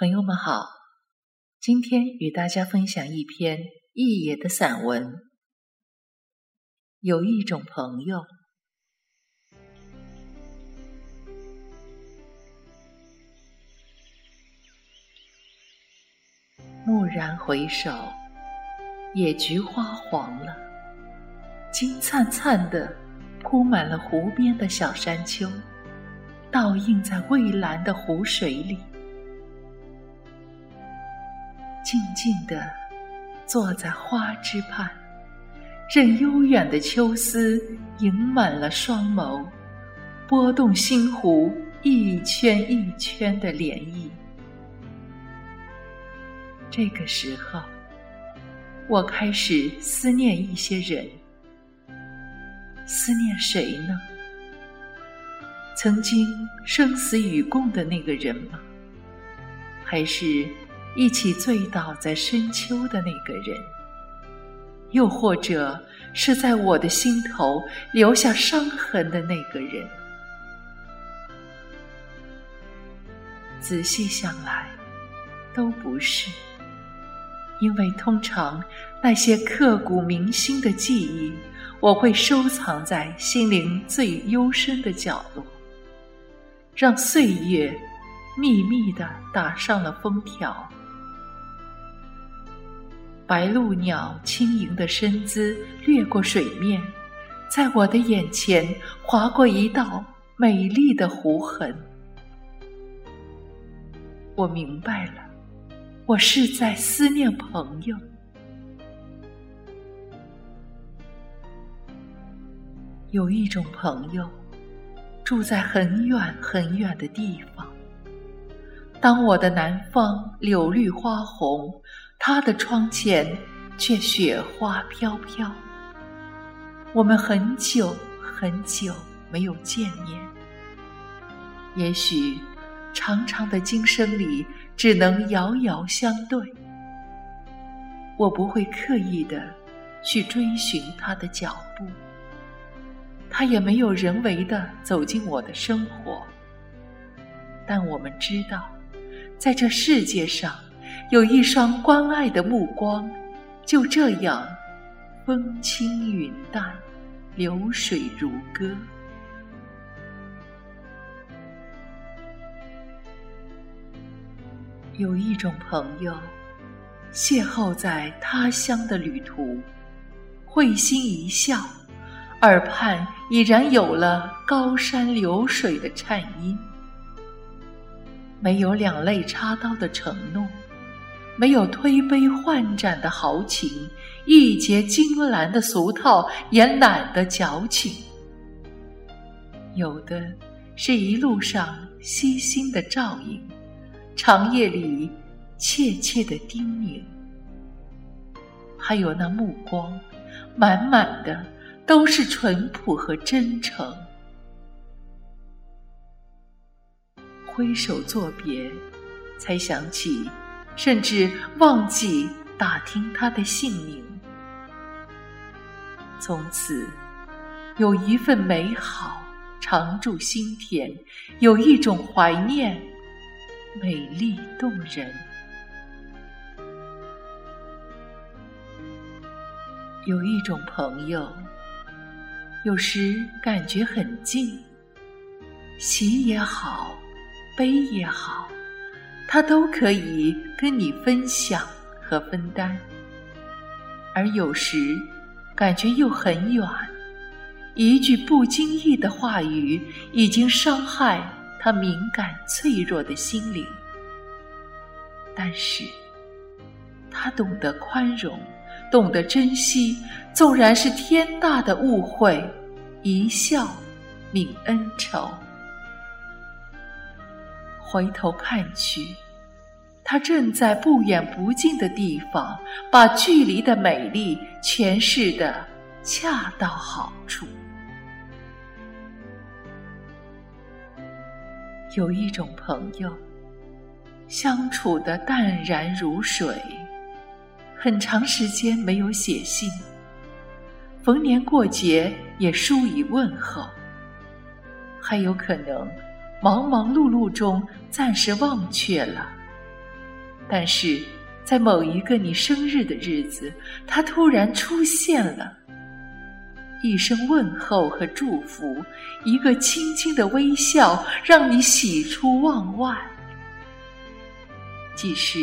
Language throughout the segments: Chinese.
朋友们好，今天与大家分享一篇易野的散文。有一种朋友，蓦然回首，野菊花黄了，金灿灿的铺满了湖边的小山丘，倒映在蔚蓝的湖水里。静静地坐在花枝畔，任悠远的秋思盈满了双眸，拨动心湖一圈一圈的涟漪。这个时候，我开始思念一些人，思念谁呢？曾经生死与共的那个人吗？还是？一起醉倒在深秋的那个人，又或者是在我的心头留下伤痕的那个人。仔细想来，都不是，因为通常那些刻骨铭心的记忆，我会收藏在心灵最幽深的角落，让岁月秘密的打上了封条。白鹭鸟轻盈的身姿掠过水面，在我的眼前划过一道美丽的弧痕。我明白了，我是在思念朋友。有一种朋友，住在很远很远的地方。当我的南方柳绿花红。他的窗前却雪花飘飘。我们很久很久没有见面，也许长长的今生里只能遥遥相对。我不会刻意的去追寻他的脚步，他也没有人为的走进我的生活。但我们知道，在这世界上。有一双关爱的目光，就这样风轻云淡，流水如歌。有一种朋友，邂逅在他乡的旅途，会心一笑，耳畔已然有了高山流水的颤音。没有两肋插刀的承诺。没有推杯换盏的豪情，义结金兰的俗套，也懒得矫情。有的是一路上悉心的照应，长夜里切切的叮咛，还有那目光，满满的都是淳朴和真诚。挥手作别，才想起。甚至忘记打听他的姓名。从此，有一份美好常驻心田，有一种怀念美丽动人。有一种朋友，有时感觉很近，喜也好，悲也好。他都可以跟你分享和分担，而有时感觉又很远，一句不经意的话语已经伤害他敏感脆弱的心灵。但是，他懂得宽容，懂得珍惜，纵然是天大的误会，一笑泯恩仇。回头看去，他正在不远不近的地方，把距离的美丽诠释的恰到好处。有一种朋友，相处的淡然如水，很长时间没有写信，逢年过节也疏以问候，还有可能。忙忙碌碌中，暂时忘却了，但是在某一个你生日的日子，他突然出现了。一声问候和祝福，一个轻轻的微笑，让你喜出望外。即使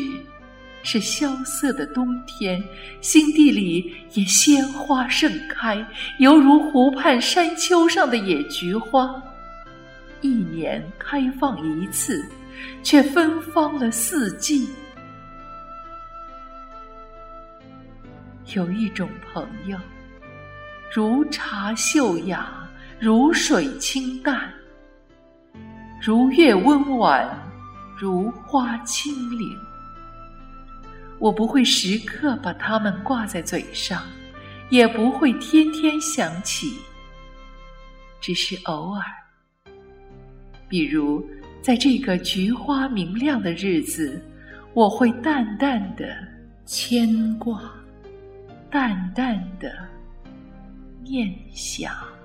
是萧瑟的冬天，心地里也鲜花盛开，犹如湖畔山丘上的野菊花，一年开放一次，却芬芳了四季。有一种朋友。如茶秀雅，如水清淡，如月温婉，如花清灵。我不会时刻把它们挂在嘴上，也不会天天想起，只是偶尔。比如在这个菊花明亮的日子，我会淡淡的牵挂，淡淡的。念想。